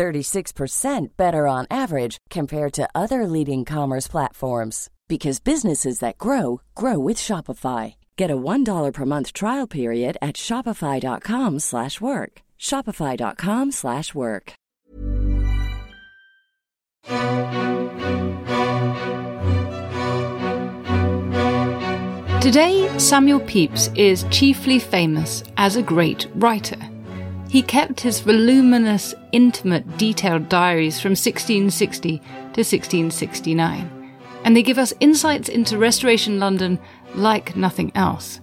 36% better on average compared to other leading commerce platforms because businesses that grow grow with Shopify. Get a $1 per month trial period at shopify.com/work. shopify.com/work. Today, Samuel Pepys is chiefly famous as a great writer. He kept his voluminous, intimate, detailed diaries from 1660 to 1669, and they give us insights into Restoration London like nothing else.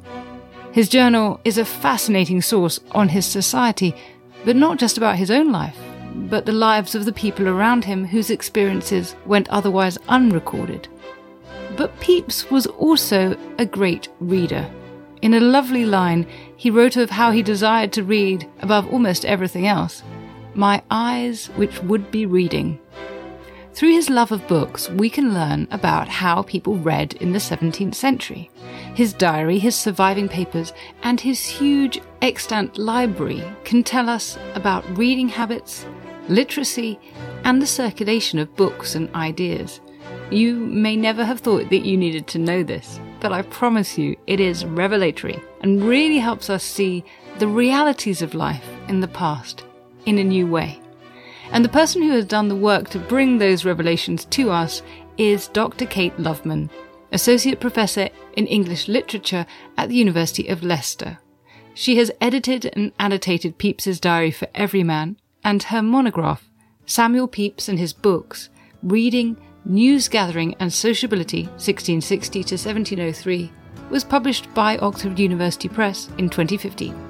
His journal is a fascinating source on his society, but not just about his own life, but the lives of the people around him whose experiences went otherwise unrecorded. But Pepys was also a great reader. In a lovely line, he wrote of how he desired to read above almost everything else my eyes which would be reading. Through his love of books, we can learn about how people read in the 17th century. His diary, his surviving papers, and his huge extant library can tell us about reading habits, literacy, and the circulation of books and ideas. You may never have thought that you needed to know this, but I promise you it is revelatory and really helps us see the realities of life in the past in a new way. And the person who has done the work to bring those revelations to us is Dr. Kate Loveman, Associate Professor in English Literature at the University of Leicester. She has edited and annotated Pepys's diary for Everyman, and her monograph, Samuel Pepys and His Books, Reading, News Gathering and Sociability 1660 to 1703 was published by Oxford University Press in 2015.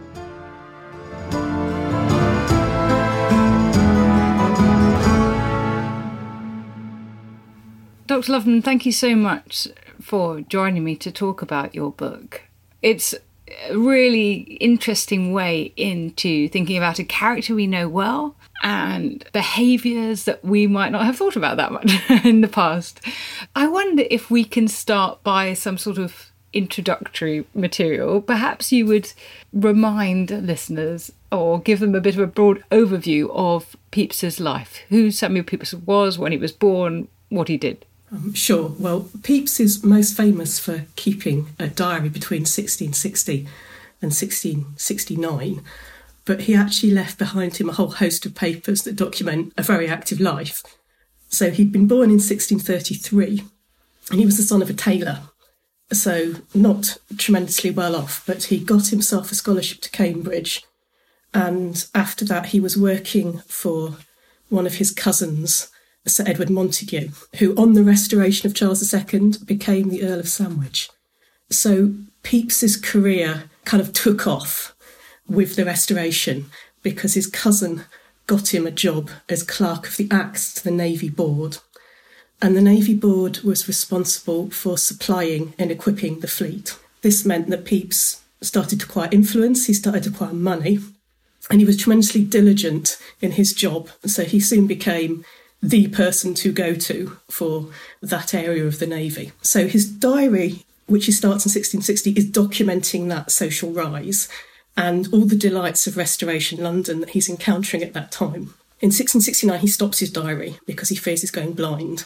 Dr. Loveman, thank you so much for joining me to talk about your book. It's a really interesting way into thinking about a character we know well and behaviors that we might not have thought about that much in the past. I wonder if we can start by some sort of introductory material. Perhaps you would remind listeners or give them a bit of a broad overview of Pepys's life, who Samuel Pepys was, when he was born, what he did. Um, sure. Well, Pepys is most famous for keeping a diary between 1660 and 1669 but he actually left behind him a whole host of papers that document a very active life. So he'd been born in 1633 and he was the son of a tailor. So not tremendously well off, but he got himself a scholarship to Cambridge. And after that, he was working for one of his cousins, Sir Edward Montagu, who, on the restoration of Charles II, became the Earl of Sandwich. So Pepys's career kind of took off with the restoration because his cousin got him a job as clerk of the acts to the Navy Board. And the Navy Board was responsible for supplying and equipping the fleet. This meant that Pepys started to acquire influence, he started to acquire money, and he was tremendously diligent in his job. So he soon became the person to go to for that area of the Navy. So his diary, which he starts in 1660, is documenting that social rise and all the delights of Restoration London that he's encountering at that time. In 1669, he stops his diary because he fears he's going blind,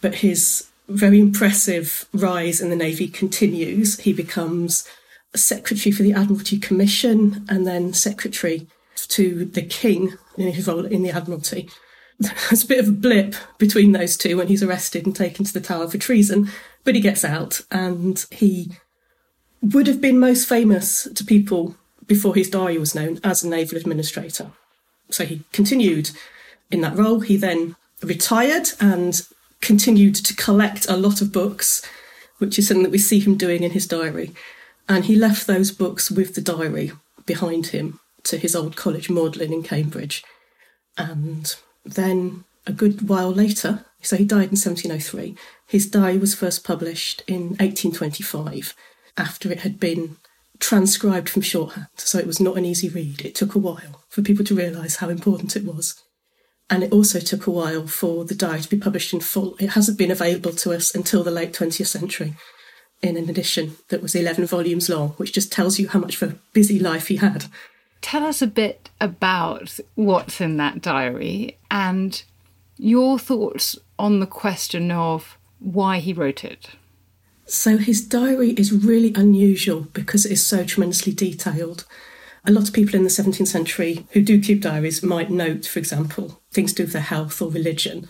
but his very impressive rise in the Navy continues. He becomes secretary for the Admiralty Commission and then secretary to the King in his role in the Admiralty. There's a bit of a blip between those two when he's arrested and taken to the Tower for treason, but he gets out and he would have been most famous to people before his diary was known as a naval administrator. So he continued in that role. He then retired and continued to collect a lot of books, which is something that we see him doing in his diary. And he left those books with the diary behind him to his old college, Magdalene in Cambridge. And then a good while later. So he died in 1703. His diary was first published in 1825 after it had been transcribed from shorthand. So it was not an easy read. It took a while for people to realise how important it was. And it also took a while for the diary to be published in full. It hasn't been available to us until the late 20th century in an edition that was 11 volumes long, which just tells you how much of a busy life he had. Tell us a bit about what's in that diary and your thoughts on the question of why he wrote it. So, his diary is really unusual because it is so tremendously detailed. A lot of people in the 17th century who do keep diaries might note, for example, things to do with their health or religion.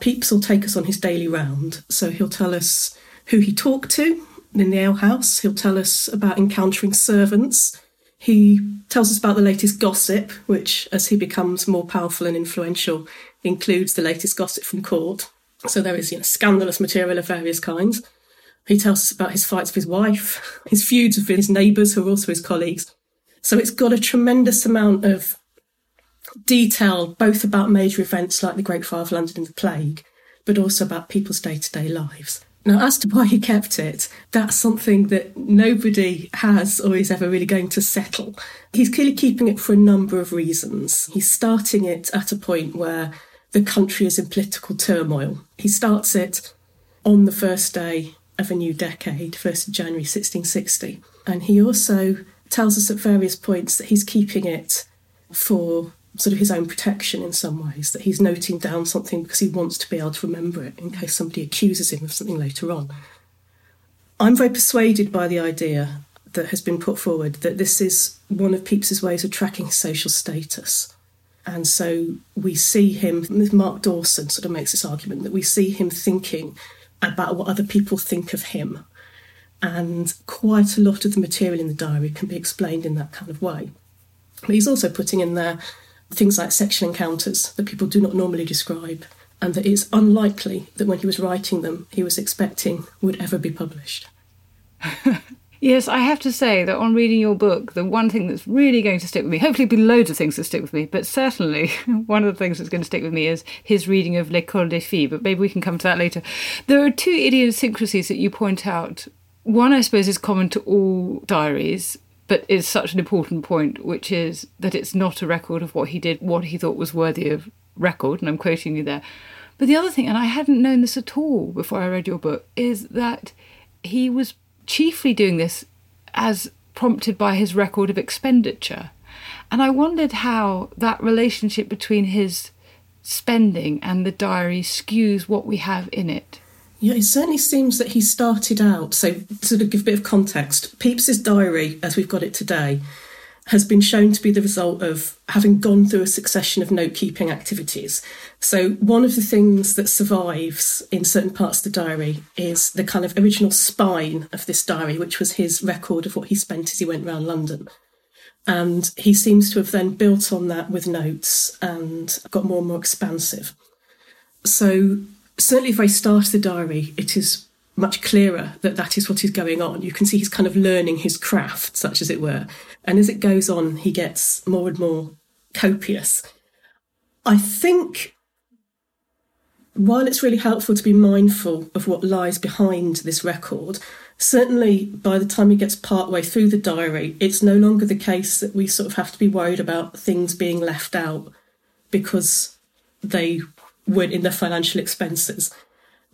Pepys will take us on his daily round, so he'll tell us who he talked to in the alehouse, he'll tell us about encountering servants, he tells us about the latest gossip, which, as he becomes more powerful and influential, includes the latest gossip from court. So there is you know, scandalous material of various kinds. He tells us about his fights with his wife, his feuds with his neighbours, who are also his colleagues. So it's got a tremendous amount of detail, both about major events like the Great Fire of London and the Plague, but also about people's day to day lives. Now, as to why he kept it, that's something that nobody has or is ever really going to settle. He's clearly keeping it for a number of reasons. He's starting it at a point where the country is in political turmoil. He starts it on the first day of a new decade, 1st of January 1660. And he also tells us at various points that he's keeping it for sort of his own protection in some ways, that he's noting down something because he wants to be able to remember it in case somebody accuses him of something later on. I'm very persuaded by the idea that has been put forward that this is one of Pepys's ways of tracking his social status. And so we see him, Mark Dawson sort of makes this argument that we see him thinking about what other people think of him. And quite a lot of the material in the diary can be explained in that kind of way. But he's also putting in there things like sexual encounters that people do not normally describe, and that it's unlikely that when he was writing them, he was expecting would ever be published. yes, I have to say that on reading your book, the one thing that's really going to stick with me, hopefully, be loads of things that stick with me, but certainly one of the things that's going to stick with me is his reading of L'École des Filles, but maybe we can come to that later. There are two idiosyncrasies that you point out. One, I suppose, is common to all diaries, but is such an important point, which is that it's not a record of what he did, what he thought was worthy of record, and I'm quoting you there. But the other thing, and I hadn't known this at all before I read your book, is that he was chiefly doing this as prompted by his record of expenditure. And I wondered how that relationship between his spending and the diary skews what we have in it. Yeah, it certainly seems that he started out. So, to sort of give a bit of context, Pepys's diary, as we've got it today, has been shown to be the result of having gone through a succession of note keeping activities. So, one of the things that survives in certain parts of the diary is the kind of original spine of this diary, which was his record of what he spent as he went around London. And he seems to have then built on that with notes and got more and more expansive. So, certainly if I start the diary, it is much clearer that that is what is going on. You can see he's kind of learning his craft, such as it were. And as it goes on, he gets more and more copious. I think while it's really helpful to be mindful of what lies behind this record, certainly by the time he gets partway through the diary, it's no longer the case that we sort of have to be worried about things being left out because they weren't in their financial expenses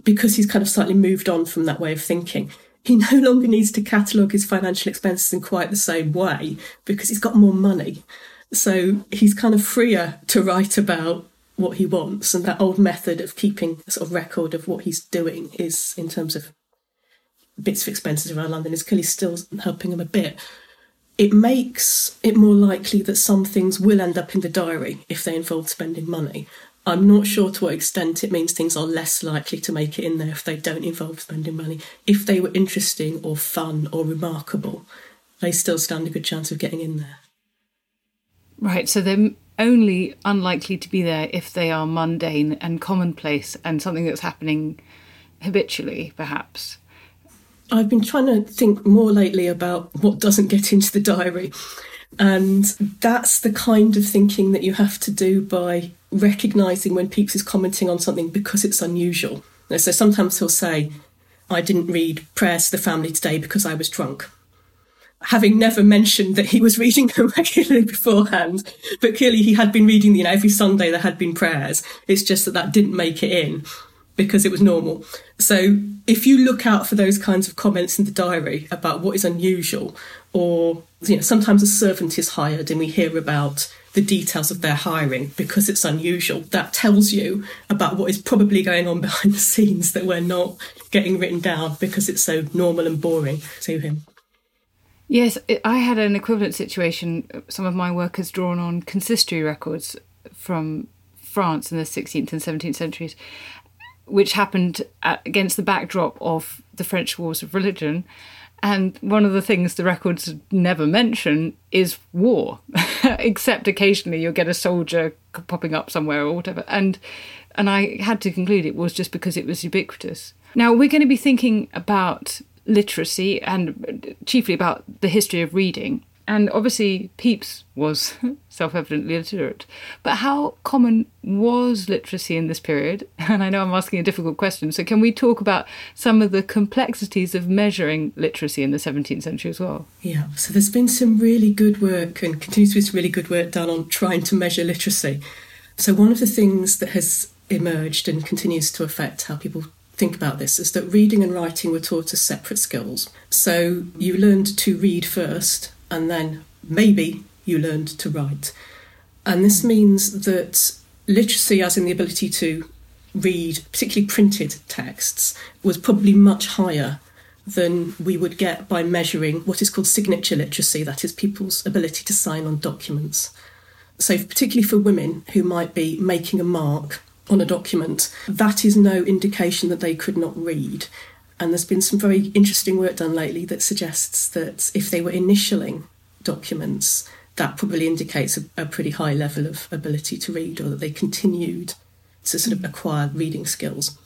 because he's kind of slightly moved on from that way of thinking. He no longer needs to catalogue his financial expenses in quite the same way because he's got more money. So he's kind of freer to write about what he wants. And that old method of keeping a sort of record of what he's doing is, in terms of bits of expenses around London, is clearly still helping him a bit. It makes it more likely that some things will end up in the diary if they involve spending money. I'm not sure to what extent it means things are less likely to make it in there if they don't involve spending money. If they were interesting or fun or remarkable, they still stand a good chance of getting in there. Right, so they're only unlikely to be there if they are mundane and commonplace and something that's happening habitually, perhaps. I've been trying to think more lately about what doesn't get into the diary And that's the kind of thinking that you have to do by recognizing when Pepys is commenting on something because it's unusual. So sometimes he'll say, I didn't read prayers to the family today because I was drunk. Having never mentioned that he was reading them regularly beforehand, but clearly he had been reading, you know, every Sunday there had been prayers. It's just that that didn't make it in because it was normal. So if you look out for those kinds of comments in the diary about what is unusual, or you know, sometimes a servant is hired and we hear about the details of their hiring because it's unusual. That tells you about what is probably going on behind the scenes that we're not getting written down because it's so normal and boring to him. Yes, I had an equivalent situation. Some of my work has drawn on consistory records from France in the 16th and 17th centuries, which happened against the backdrop of the French Wars of Religion. And one of the things the records never mention is war, except occasionally you'll get a soldier popping up somewhere or whatever. And and I had to conclude it was just because it was ubiquitous. Now we're going to be thinking about literacy and uh, chiefly about the history of reading. And obviously, Pepys was self evidently literate. But how common was literacy in this period? And I know I'm asking a difficult question. So, can we talk about some of the complexities of measuring literacy in the 17th century as well? Yeah. So, there's been some really good work and continues to be some really good work done on trying to measure literacy. So, one of the things that has emerged and continues to affect how people think about this is that reading and writing were taught as separate skills. So, you learned to read first and then maybe you learned to write. And this means that literacy, as in the ability to read, particularly printed texts, was probably much higher than we would get by measuring what is called signature literacy, that is, people's ability to sign on documents. So, particularly for women who might be making a mark on a document, that is no indication that they could not read. And there's been some very interesting work done lately that suggests that if they were initialing documents, that probably indicates a, a, pretty high level of ability to read or that they continued to sort of mm. acquire reading skills.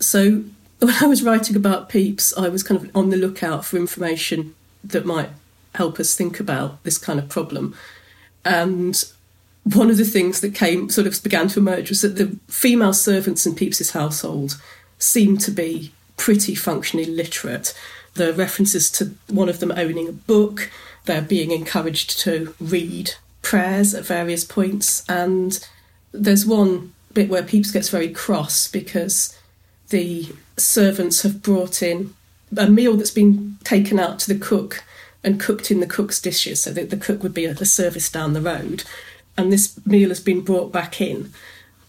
So when I was writing about Pepys, I was kind of on the lookout for information that might help us think about this kind of problem. And one of the things that came sort of began to emerge was that the female servants in Pepys's household seemed to be pretty functionally literate. The references to one of them owning a book, they're being encouraged to read prayers at various points, and there's one bit where Pepys gets very cross because the servants have brought in a meal that's been taken out to the cook and cooked in the cook's dishes, so that the cook would be at a service down the road, and this meal has been brought back in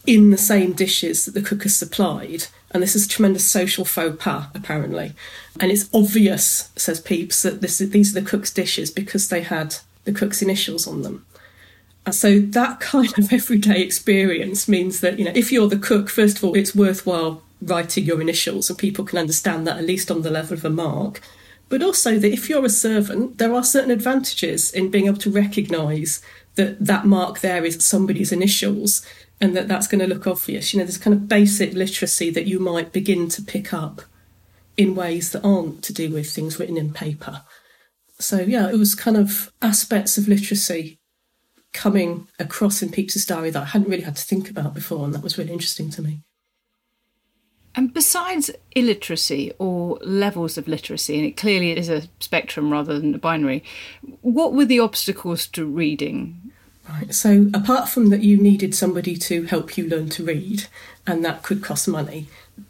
in the same dishes that the cook has supplied. And this is a tremendous social faux pas, apparently. And it's obvious, says Pepys, that this, these are the cook's dishes because they had the cook's initials on them. So that kind of everyday experience means that, you know, if you're the cook, first of all, it's worthwhile writing your initials and people can understand that at least on the level of a mark. But also that if you're a servant, there are certain advantages in being able to recognise that that mark there is somebody's initials and that that's going to look obvious. You know, there's kind of basic literacy that you might begin to pick up in ways that aren't to do with things written in paper. So, yeah, it was kind of aspects of literacy coming across in Pepys's diary that I hadn't really had to think about before, and that was really interesting to me. And besides illiteracy or levels of literacy, and it clearly is a spectrum rather than a binary, what were the obstacles to reading Right. So, apart from that, you needed somebody to help you learn to read, and that could cost money.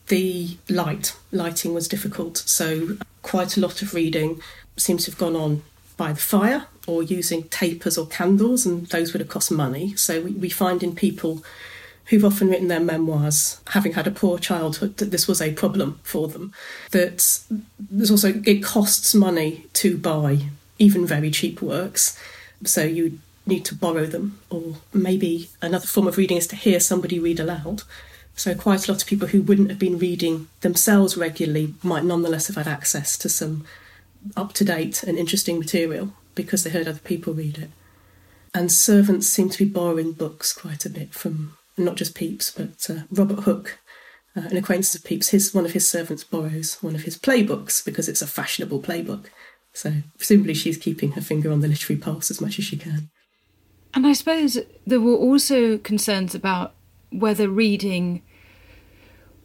The light, lighting was difficult. So, quite a lot of reading seems to have gone on by the fire or using tapers or candles, and those would have cost money. So, we, we find in people who've often written their memoirs, having had a poor childhood, that this was a problem for them. That there's also, it costs money to buy even very cheap works. So, you need to borrow them, or maybe another form of reading is to hear somebody read aloud. So, quite a lot of people who wouldn't have been reading themselves regularly might nonetheless have had access to some up to date and interesting material because they heard other people read it. And servants seem to be borrowing books quite a bit from not just Pepys, but uh, Robert Hooke, uh, an acquaintance of Pepys. His one of his servants borrows one of his playbooks because it's a fashionable playbook. So presumably she's keeping her finger on the literary pulse as much as she can. And I suppose there were also concerns about whether reading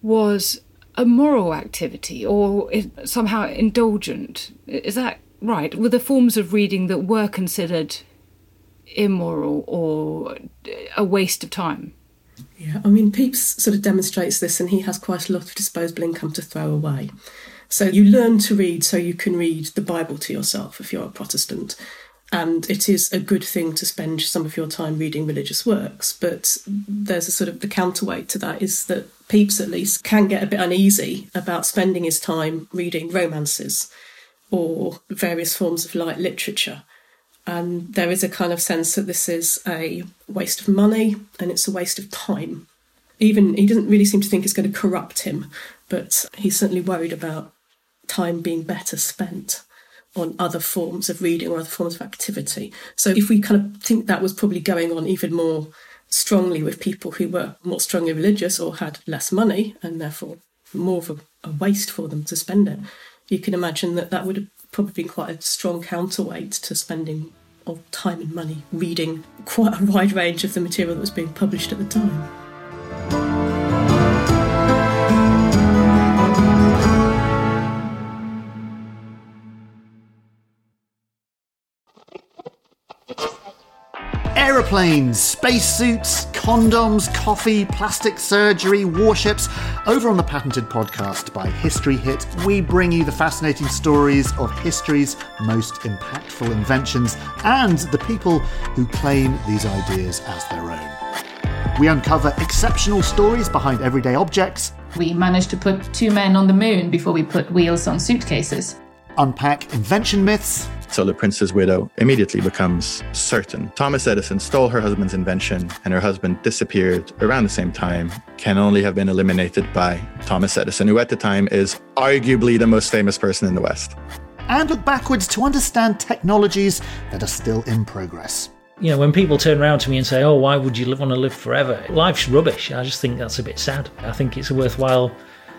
was a moral activity or somehow indulgent. Is that right? Were the forms of reading that were considered immoral or a waste of time? Yeah, I mean, Pepys sort of demonstrates this, and he has quite a lot of disposable income to throw away. So you learn to read so you can read the Bible to yourself if you're a Protestant. And it is a good thing to spend some of your time reading religious works. But there's a sort of the counterweight to that is that Pepys, at least, can get a bit uneasy about spending his time reading romances or various forms of light literature. And there is a kind of sense that this is a waste of money and it's a waste of time. Even he doesn't really seem to think it's going to corrupt him, but he's certainly worried about time being better spent on other forms of reading or other forms of activity. So if we kind of think that was probably going on even more strongly with people who were more strongly religious or had less money and therefore more of a, a waste for them to spend it, you can imagine that that would have probably been quite a strong counterweight to spending of time and money reading quite a wide range of the material that was being published at the time. Aeroplanes, spacesuits, condoms, coffee, plastic surgery, warships. Over on the Patented podcast by History Hit, we bring you the fascinating stories of history's most impactful inventions and the people who claim these ideas as their own. We uncover exceptional stories behind everyday objects. We managed to put two men on the moon before we put wheels on suitcases. Unpack invention myths so Le Prince's widow immediately becomes certain. Thomas Edison stole her husband's invention, and her husband disappeared around the same time, can only have been eliminated by Thomas Edison, who at the time is arguably the most famous person in the West. And look backwards to understand technologies that are still in progress. You know, when people turn around to me and say, Oh, why would you want to live forever? Life's rubbish. I just think that's a bit sad. I think it's a worthwhile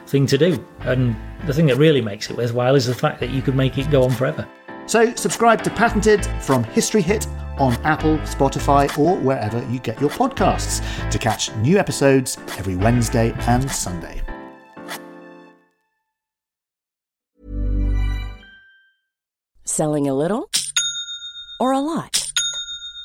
thing to do. And the thing that really makes it worthwhile is the fact that you could make it go on forever. So subscribe to Patented from History Hit on Apple, Spotify, or wherever you get your podcasts to catch new episodes every Wednesday and Sunday. Selling a little or a lot?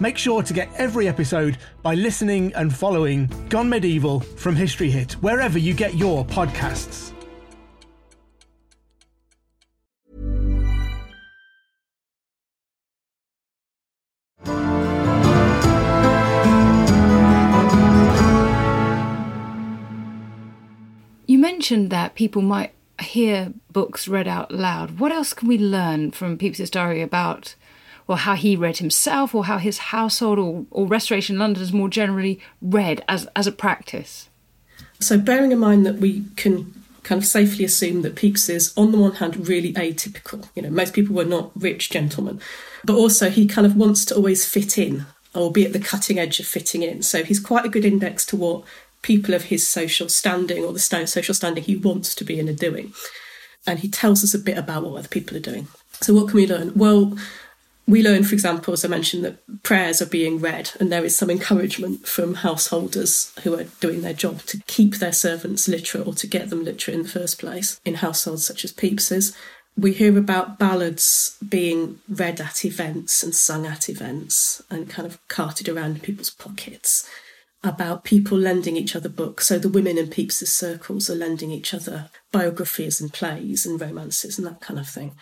Make sure to get every episode by listening and following Gone Medieval from History Hit, wherever you get your podcasts. You mentioned that people might hear books read out loud. What else can we learn from Pepys's diary about or how he read himself, or how his household or, or Restoration Londoners more generally read as, as a practice? So, bearing in mind that we can kind of safely assume that Pepys is, on the one hand, really atypical. You know, most people were not rich gentlemen, but also he kind of wants to always fit in or be at the cutting edge of fitting in. So he's quite a good index to what people of his social standing or the social standing he wants to be in are doing. And he tells us a bit about what other people are doing. So, what can we learn? Well, we learn, for example, as I mentioned, that prayers are being read, and there is some encouragement from householders who are doing their job to keep their servants literate or to get them literate in the first place in households such as Pepys's. We hear about ballads being read at events and sung at events and kind of carted around in people's pockets, about people lending each other books. So the women in Pepys's circles are lending each other biographies and plays and romances and that kind of thing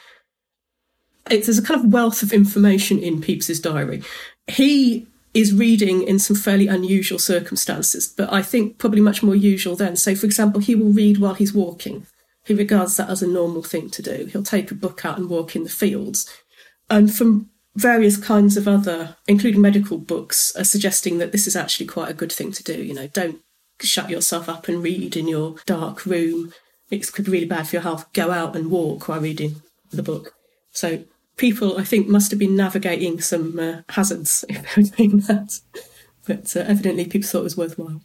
it's, there's a kind of wealth of information in Pepys's diary. He is reading in some fairly unusual circumstances, but I think probably much more usual then. So, for example, he will read while he's walking. He regards that as a normal thing to do. He'll take a book out and walk in the fields. And from various kinds of other, including medical books, are suggesting that this is actually quite a good thing to do. You know, don't shut yourself up and read in your dark room. It could be really bad for your health. Go out and walk while reading the book. So people, I think, must have been navigating some uh, hazards if they were doing that. But uh, evidently, people thought it was worthwhile.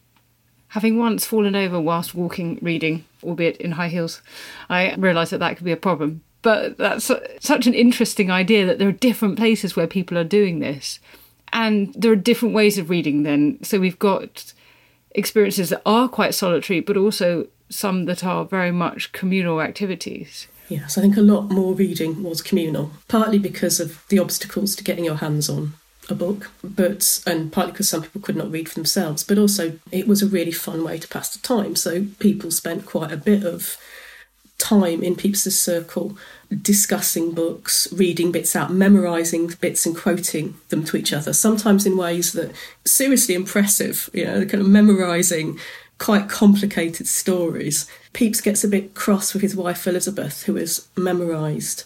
Having once fallen over whilst walking, reading, albeit in high heels, I realised that that could be a problem. But that's such an interesting idea that there are different places where people are doing this. And there are different ways of reading then. So we've got experiences that are quite solitary, but also some that are very much communal activities. Yes, I think a lot more reading was communal, partly because of the obstacles to getting your hands on a book, but and partly because some people could not read for themselves, but also it was a really fun way to pass the time. So people spent quite a bit of time in Pepys's circle discussing books, reading bits out, memorizing bits and quoting them to each other, sometimes in ways that seriously impressive, you know, kind of memorizing quite complicated stories. Pepys gets a bit cross with his wife Elizabeth, who has memorised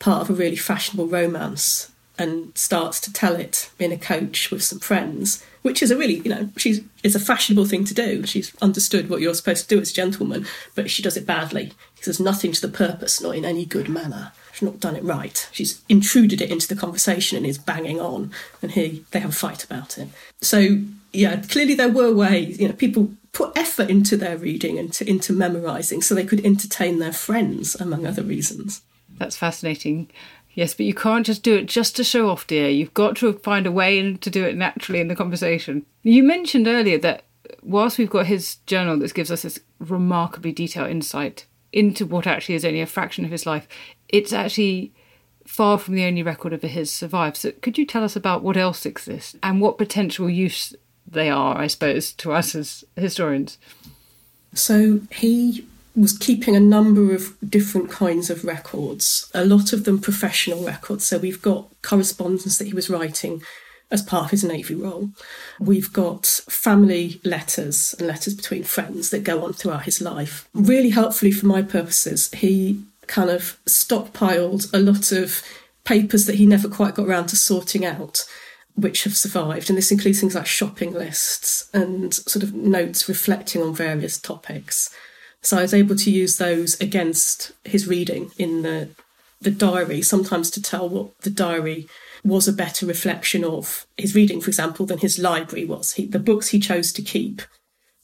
part of a really fashionable romance and starts to tell it in a coach with some friends, which is a really, you know, she's it's a fashionable thing to do. She's understood what you're supposed to do as a gentleman, but she does it badly. because There's nothing to the purpose, not in any good manner. She's not done it right. She's intruded it into the conversation and is banging on, and he they have a fight about it. So yeah, clearly there were ways, you know, people put effort into their reading and to, into memorising so they could entertain their friends, among other reasons. That's fascinating. Yes, but you can't just do it just to show off, dear. You've got to find a way to do it naturally in the conversation. You mentioned earlier that whilst we've got his journal that gives us this remarkably detailed insight into what actually is only a fraction of his life, it's actually far from the only record of his survived. So, could you tell us about what else exists and what potential use they are, I suppose, to us as historians. So he was keeping a number of different kinds of records, a lot of them professional records. So we've got correspondence that he was writing as part of his Navy role. We've got family letters and letters between friends that go on throughout his life. Really helpfully for my purposes, he kind of stockpiled a lot of papers that he never quite got around to sorting out which have survived. And this includes things like shopping lists and sort of notes reflecting on various topics. So I was able to use those against his reading in the the diary, sometimes to tell what the diary was a better reflection of his reading, for example, than his library was. He, the books he chose to keep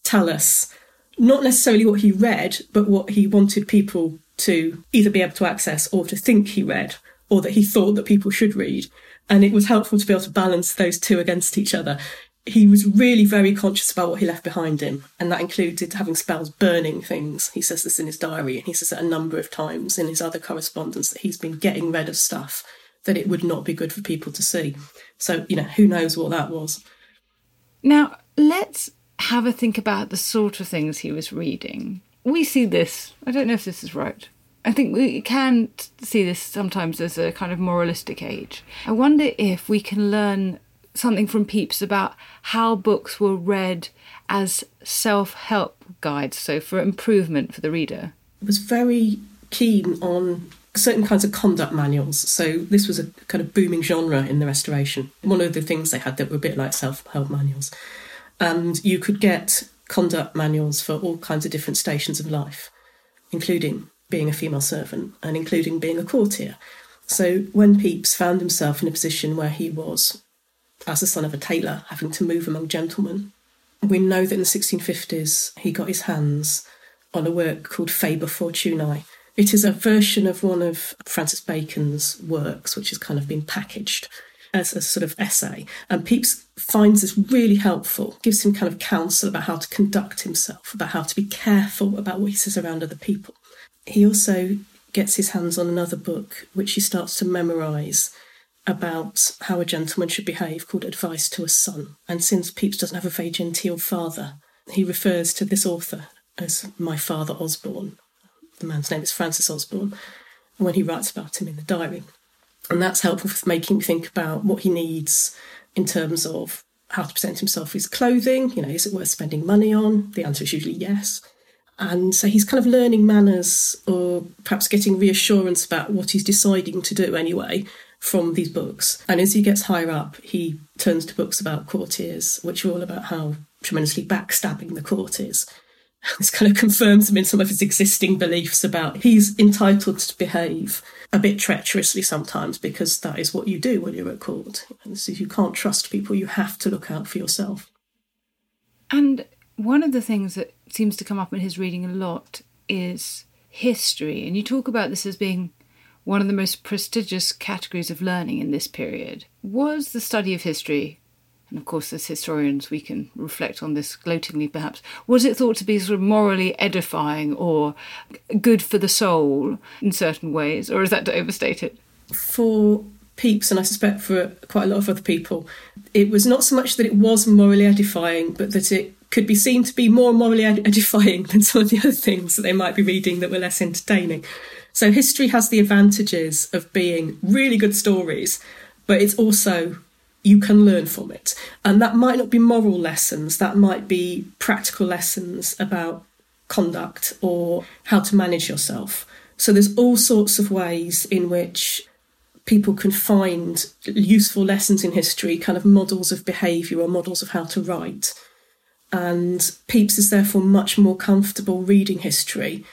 tell us not necessarily what he read, but what he wanted people to either be able to access or to think he read, or that he thought that people should read. And it was helpful to be able to balance those two against each other. He was really very conscious about what he left behind him, and that included having spells burning things. He says this in his diary, and he says it a number of times in his other correspondence that he's been getting rid of stuff that it would not be good for people to see. So, you know, who knows what that was. Now, let's have a think about the sort of things he was reading. We see this, I don't know if this is right, I think we can see this sometimes as a kind of moralistic age. I wonder if we can learn something from Pepys about how books were read as self help guides, so for improvement for the reader. I was very keen on certain kinds of conduct manuals. So this was a kind of booming genre in the Restoration. One of the things they had that were a bit like self help manuals. And you could get conduct manuals for all kinds of different stations of life including being a female servant and including being a courtier. So when Pepys found himself in a position where he was, as the son of a tailor, having to move among gentlemen, we know that in the 1650s he got his hands on a work called Faber Fortunae. It is a version of one of Francis Bacon's works, which has kind of been packaged as a sort of essay. And Pepys finds this really helpful, gives him kind of counsel about how to conduct himself, about how to be careful about what he says around other people. He also gets his hands on another book, which he starts to memorise about how a gentleman should behave, called Advice to a Son. And since Pepys doesn't have a very genteel father, he refers to this author as my father Osborne. The man's name is Francis Osborne, when he writes about him in the diary. And that's helpful for making me think about what he needs in terms of how to present himself his clothing. You know, is it worth spending money on? The answer is usually yes. And so he's kind of learning manners or perhaps getting reassurance about what he's deciding to do anyway from these books. And as he gets higher up, he turns to books about courtiers, which are all about how tremendously backstabbing the court is. This kind of confirms him in some of his existing beliefs about he's entitled to behave a bit treacherously sometimes because that is what you do when you're at court. And so you can't trust people, you have to look out for yourself. And one of the things that seems to come up in his reading a lot is history. And you talk about this as being one of the most prestigious categories of learning in this period. Was the study of history, and of course, as historians, we can reflect on this gloatingly perhaps, was it thought to be sort of morally edifying or good for the soul in certain ways, or is that to overstate it? For Pepys, and I suspect for quite a lot of other people, it was not so much that it was morally edifying, but that it could be seen to be more morally edifying than some of the other things that they might be reading that were less entertaining. So history has the advantages of being really good stories, but it's also you can learn from it. And that might not be moral lessons, that might be practical lessons about conduct or how to manage yourself. So there's all sorts of ways in which people can find useful lessons in history, kind of models of behaviour or models of how to write. And Pepys is therefore much more comfortable reading history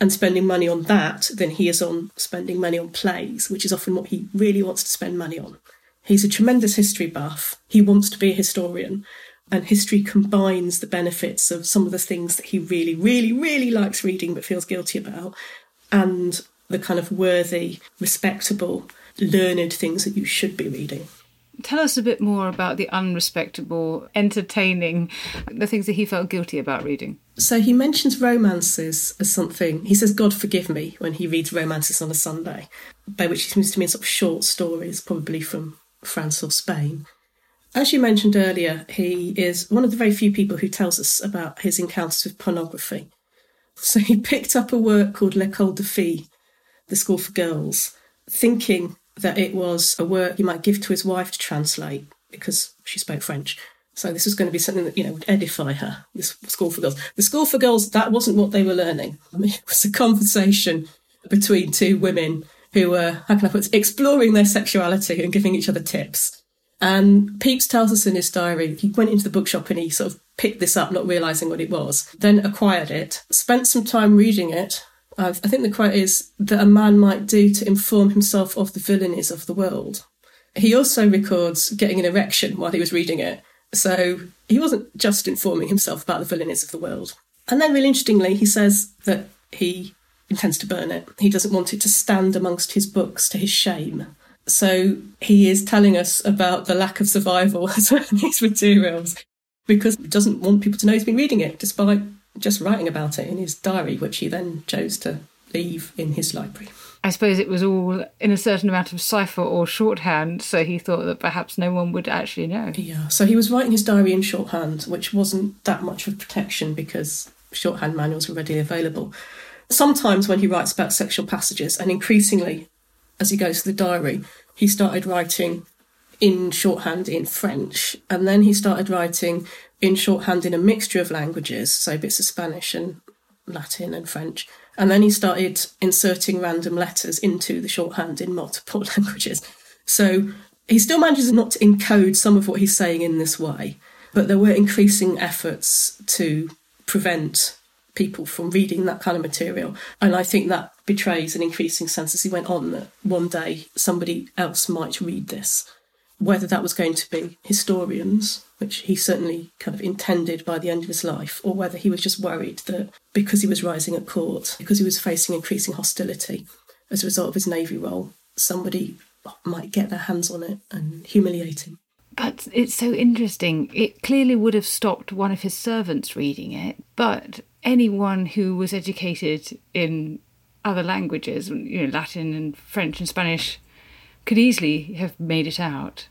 and spending money on that than he is on spending money on plays, which is often what he really wants to spend money on. He's a tremendous history buff. He wants to be a historian. And history combines the benefits of some of the things that he really, really, really likes reading but feels guilty about, and the kind of worthy, respectable, learned things that you should be reading. Tell us a bit more about the unrespectable, entertaining, the things that he felt guilty about reading. So he mentions romances as something. He says, God forgive me, when he reads romances on a Sunday, by which he seems to mean sort of short stories, probably from France or Spain. As you mentioned earlier, he is one of the very few people who tells us about his encounters with pornography. So he picked up a work called L'École de Filles, the School for Girls, thinking that it was a work he might give to his wife to translate because she spoke French. So this was going to be something that you know would edify her. This school for girls. The school for girls that wasn't what they were learning. I mean, it was a conversation between two women who were how can I put it, exploring their sexuality and giving each other tips. And Pepys tells us in his diary he went into the bookshop and he sort of picked this up, not realizing what it was. Then acquired it, spent some time reading it, I think the quote is that a man might do to inform himself of the villainies of the world. He also records getting an erection while he was reading it. So he wasn't just informing himself about the villainies of the world. And then, really interestingly, he says that he intends to burn it. He doesn't want it to stand amongst his books to his shame. So he is telling us about the lack of survival as well in these materials because he doesn't want people to know he's been reading it, despite just writing about it in his diary, which he then chose to leave in his library. I suppose it was all in a certain amount of cipher or shorthand, so he thought that perhaps no one would actually know. Yeah, so he was writing his diary in shorthand, which wasn't that much of protection because shorthand manuals were readily available. Sometimes when he writes about sexual passages, and increasingly as he goes to the diary, he started writing in shorthand in French, and then he started writing in shorthand in a mixture of languages, so bits of Spanish and Latin and French. And then he started inserting random letters into the shorthand in multiple languages. So he still manages not to encode some of what he's saying in this way, but there were increasing efforts to prevent people from reading that kind of material. And I think that betrays an increasing sense as he went on that one day somebody else might read this. Whether that was going to be historians, which he certainly kind of intended by the end of his life, or whether he was just worried that because he was rising at court, because he was facing increasing hostility as a result of his Navy role, somebody might get their hands on it and humiliate him. But it's so interesting. It clearly would have stopped one of his servants reading it, but anyone who was educated in other languages, you know, Latin and French and Spanish, could easily have made it out.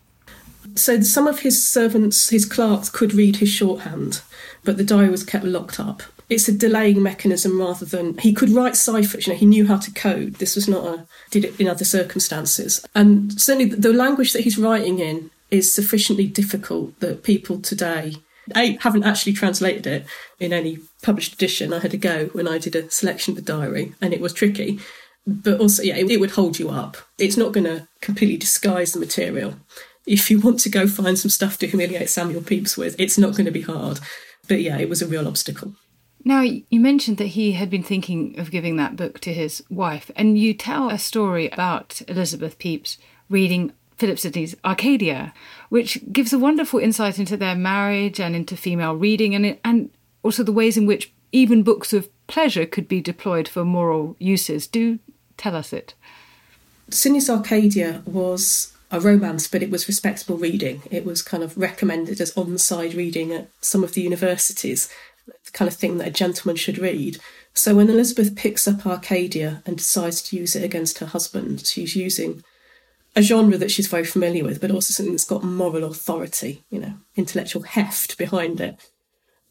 So some of his servants, his clerks, could read his shorthand, but the diary was kept locked up. It's a delaying mechanism rather than he could write ciphers. You know, he knew how to code. This was not a did it in other circumstances, and certainly the language that he's writing in is sufficiently difficult that people today I haven't actually translated it in any published edition. I had a go when I did a selection of the diary, and it was tricky. But also, yeah, it, it would hold you up. It's not going to completely disguise the material. If you want to go find some stuff to humiliate Samuel Pepys with, it's not going to be hard. But yeah, it was a real obstacle. Now, you mentioned that he had been thinking of giving that book to his wife, and you tell a story about Elizabeth Pepys reading Philip Sidney's Arcadia, which gives a wonderful insight into their marriage and into female reading, and and also the ways in which even books of pleasure could be deployed for moral uses. Do tell us it. Sidney's Arcadia was a romance, but it was respectable reading. It was kind of recommended as on side reading at some of the universities, the kind of thing that a gentleman should read. So when Elizabeth picks up Arcadia and decides to use it against her husband, she's using a genre that she's very familiar with, but also something that's got moral authority, you know, intellectual heft behind it.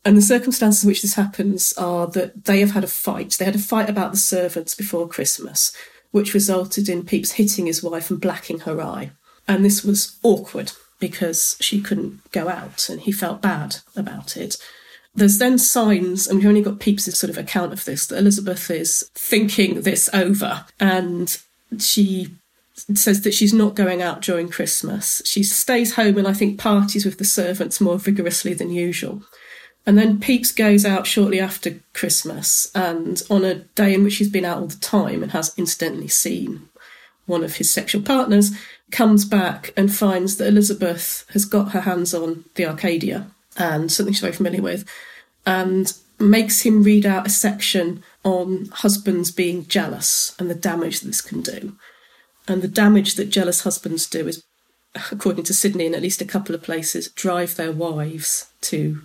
And the circumstances in which this happens are that they have had a fight. They had a fight about the servants before Christmas, which resulted in Pepys hitting his wife and blacking her eye. And this was awkward because she couldn't go out and he felt bad about it. There's then signs, and we've only got Pepys's sort of account of this, that Elizabeth is thinking this over and she says that she's not going out during Christmas. She stays home and I think parties with the servants more vigorously than usual. And then Pepys goes out shortly after Christmas and on a day in which she's been out all the time and has incidentally seen one of his sexual partners, comes back and finds that Elizabeth has got her hands on the Arcadia and something she's very familiar with, and makes him read out a section on husbands being jealous and the damage this can do. And the damage that jealous husbands do is, according to Sidney, in at least a couple of places, drive their wives to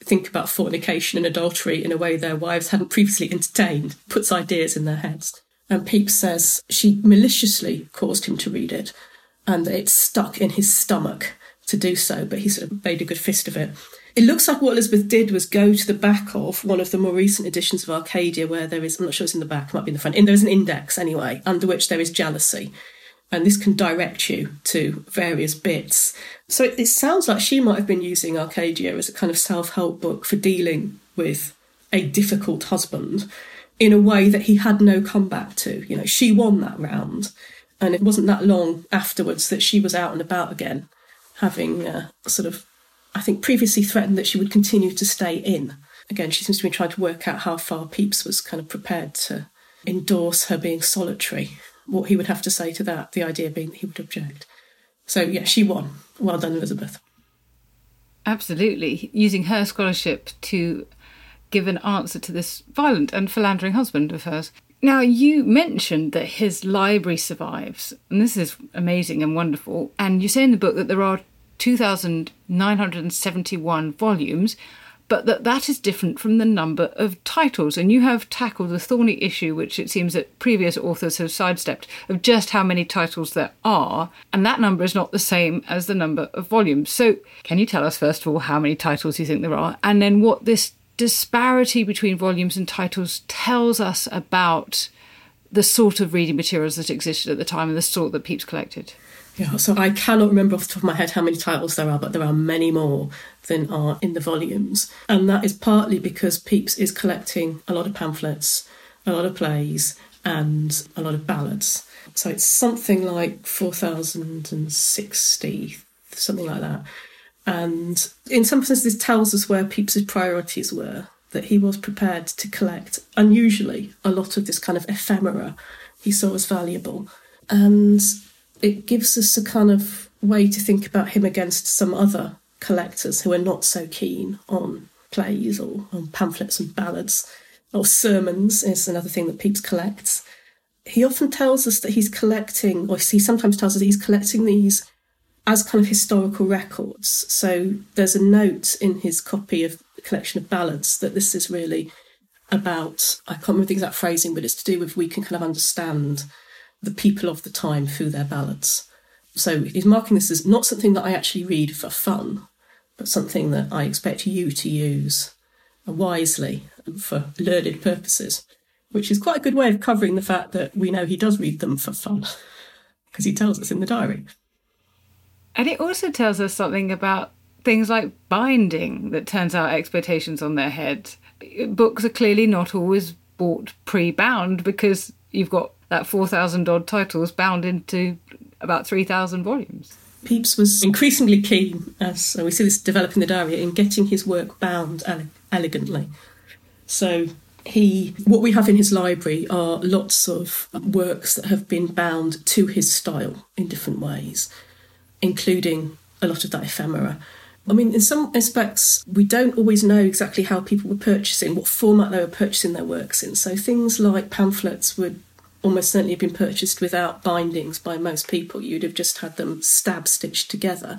think about fornication and adultery in a way their wives hadn't previously entertained, puts ideas in their heads. And Pepys says she maliciously caused him to read it and it stuck in his stomach to do so, but he sort of made a good fist of it. It looks like what Elizabeth did was go to the back of one of the more recent editions of Arcadia, where there is, I'm not sure it's in the back, it might be in the front, and there's an index anyway, under which there is jealousy. And this can direct you to various bits. So it, it sounds like she might have been using Arcadia as a kind of self help book for dealing with a difficult husband in a way that he had no comeback to. You know, she won that round. And it wasn't that long afterwards that she was out and about again, having uh, sort of I think, previously threatened that she would continue to stay in. Again, she seems to be trying to work out how far Pepys was kind of prepared to endorse her being solitary. What he would have to say to that, the idea being that he would object. So, yeah, she won. Well done, Elizabeth. Absolutely. Using her scholarship to give an answer to this violent and philandering husband of hers. Now, you mentioned that his library survives, and this is amazing and wonderful. And you say in the book that there are 2,971 volumes, but that that is different from the number of titles. And you have tackled the thorny issue, which it seems that previous authors have sidestepped, of just how many titles there are. And that number is not the same as the number of volumes. So, can you tell us, first of all, how many titles you think there are? And then what this disparity between volumes and titles tells us about the sort of reading materials that existed at the time and the sort that Pepys collected? Yeah, so I cannot remember off the top of my head how many titles there are, but there are many more than are in the volumes. And that is partly because Pepys is collecting a lot of pamphlets, a lot of plays, and a lot of ballads. So it's something like 4,060, something like that. And in some sense, this tells us where Pepys's priorities were. that he was prepared to collect, unusually, a lot of this kind of ephemera he saw as valuable. And it gives us a kind of way to think about him against some other collectors who are not so keen on plays or on pamphlets and ballads or sermons is another thing that Pepys collects. He often tells us that he's collecting, or he sometimes tells us that he's collecting these as kind of historical records. So there's a note in his copy of the collection of ballads that this is really about, I can't remember the exact phrasing, but it's to do with we can kind of understand the people of the time through their ballads. So he's marking this as not something that I actually read for fun, but something that I expect you to use wisely for learned purposes, which is quite a good way of covering the fact that we know he does read them for fun, because he tells us in the diary. And it also tells us something about things like binding that turns our expectations on their head. Books are clearly not always bought pre bound because you've got that 4,000 odd titles bound into about 3,000 volumes. Pepys was increasingly keen, as we see this develop in the diary, in getting his work bound ele- elegantly. So he, what we have in his library are lots of works that have been bound to his style in different ways, including a lot of that ephemera. I mean, in some aspects, we don't always know exactly how people were purchasing, what format they were purchasing their works in. So things like pamphlets would almost certainly have been purchased without bindings by most people. You'd have just had them stab stitched together.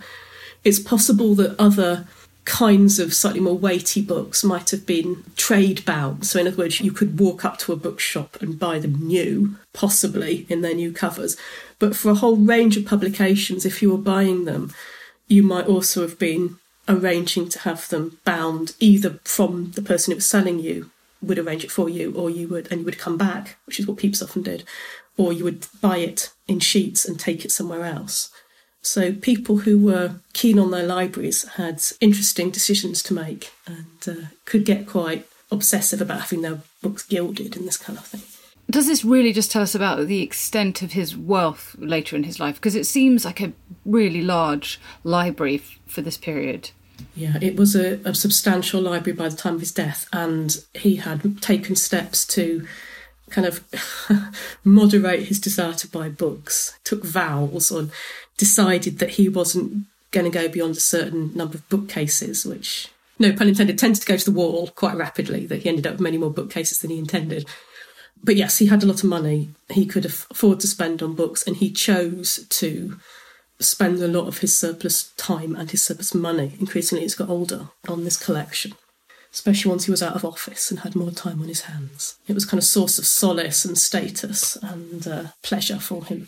It's possible that other kinds of slightly more weighty books might have been trade bound. So, in other words, you could walk up to a bookshop and buy them new, possibly in their new covers. But for a whole range of publications, if you were buying them, you might also have been arranging to have them bound either from the person who was selling you would arrange it for you, or you would, and you would come back, which is what Pepys often did, or you would buy it in sheets and take it somewhere else. So people who were keen on their libraries had interesting decisions to make and uh, could get quite obsessive about having their books gilded and this kind of thing. Does this really just tell us about the extent of his wealth later in his life? Because it seems like a really large library f- for this period. Yeah, it was a, a, substantial library by the time of his death, and he had taken steps to kind of moderate his desire to buy books, took vows, or decided that he wasn't going to go beyond a certain number of bookcases, which, no pun intended, tended to go to the wall quite rapidly, that he ended up with many more bookcases than he intended. But yes, he had a lot of money he could afford to spend on books, and he chose to spend a lot of his surplus time and his surplus money, increasingly as he got older, on this collection, especially once he was out of office and had more time on his hands. It was kind of source of solace and status and uh, pleasure for him.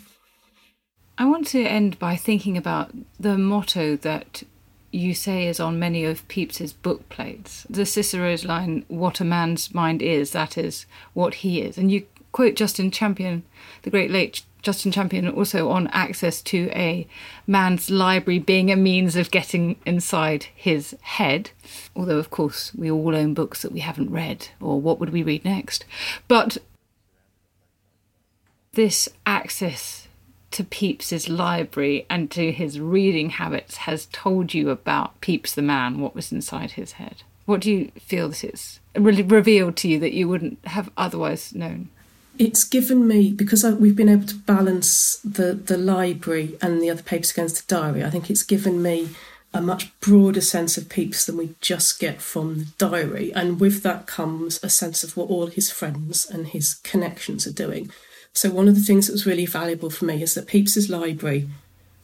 I want to end by thinking about the motto that you say is on many of Pepys's book plates. The Cicero's line, What a man's mind is, that is what he is. And you quote Justin Champion, the great late Justin Champion also on access to a man's library being a means of getting inside his head. Although, of course, we all own books that we haven't read, or what would we read next? But this access to Pepys's library and to his reading habits has told you about Pepys the man, what was inside his head. What do you feel that it's really revealed to you that you wouldn't have otherwise known? it's given me because I, we've been able to balance the the library and the other papers against the diary. I think it's given me a much broader sense of Pepys than we just get from the diary, and with that comes a sense of what all his friends and his connections are doing. So one of the things that was really valuable for me is that Pepys's library,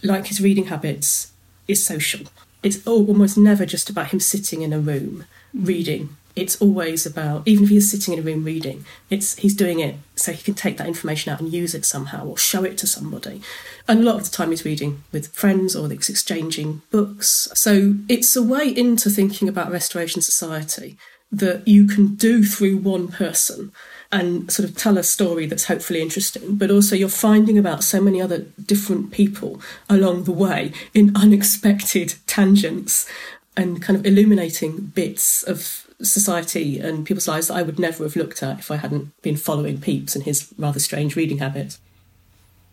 like his reading habits, is social. It's almost never just about him sitting in a room reading. It's always about even if he's sitting in a room reading it's he's doing it so he can take that information out and use it somehow or show it to somebody. And a lot of the time he's reading with friends or he's exchanging books. So it's a way into thinking about restoration society that you can do through one person and sort of tell a story that's hopefully interesting, but also you're finding about so many other different people along the way in unexpected tangents and kind of illuminating bits of society and people's lives that I would never have looked at if I hadn't been following Pepys and his rather strange reading habits.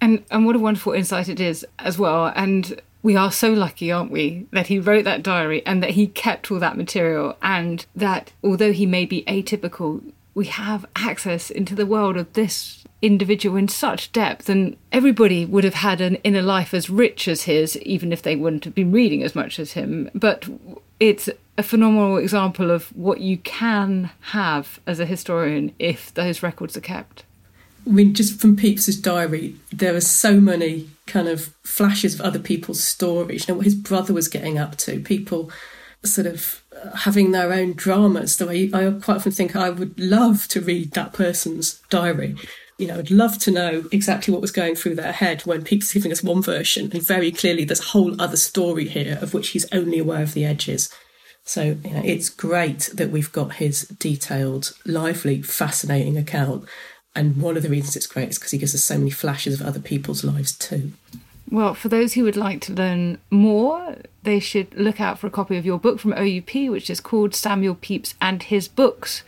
And and what a wonderful insight it is as well. And we are so lucky, aren't we, that he wrote that diary and that he kept all that material, and that although he may be atypical, we have access into the world of this individual in such depth. And everybody would have had an inner life as rich as his, even if they wouldn't have been reading as much as him. But it's a phenomenal example of what you can have as a historian if those records are kept. I mean, just from Pepys's diary, there are so many kind of flashes of other people's stories. You know what his brother was getting up to. People sort of uh, having their own dramas. The way I quite often think I would love to read that person's diary. You know, I'd love to know exactly what was going through their head when Pepys giving us one version, and very clearly there's a whole other story here of which he's only aware of the edges. So you know, it's great that we've got his detailed, lively, fascinating account and one of the reasons it's great is because he gives us so many flashes of other people's lives too. Well, for those who would like to learn more, they should look out for a copy of your book from OUP, which is called Samuel Pepys and His Books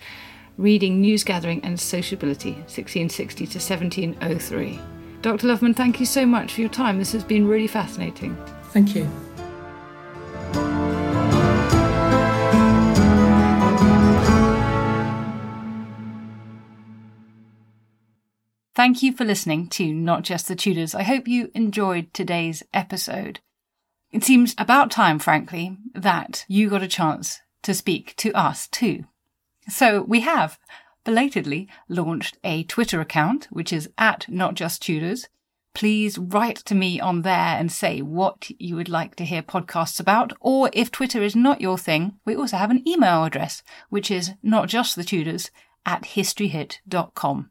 Reading, News Gathering and Sociability, 1660 to 1703. Dr. Loveman, thank you so much for your time. This has been really fascinating. Thank you. Thank you for listening to Not Just the Tudors. I hope you enjoyed today's episode. It seems about time, frankly, that you got a chance to speak to us too. So we have belatedly launched a Twitter account, which is at Not Just Tudors. Please write to me on there and say what you would like to hear podcasts about. Or if Twitter is not your thing, we also have an email address, which is notjustthetudors at historyhit.com.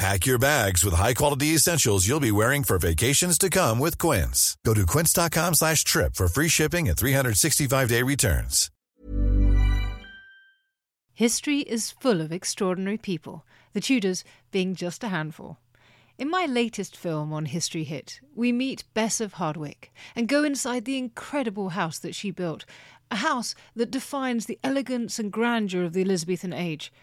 Pack your bags with high-quality essentials you'll be wearing for vacations to come with Quince. Go to quince.com slash trip for free shipping and 365-day returns. History is full of extraordinary people, the Tudors being just a handful. In my latest film on History Hit, we meet Bess of Hardwick and go inside the incredible house that she built, a house that defines the elegance and grandeur of the Elizabethan age –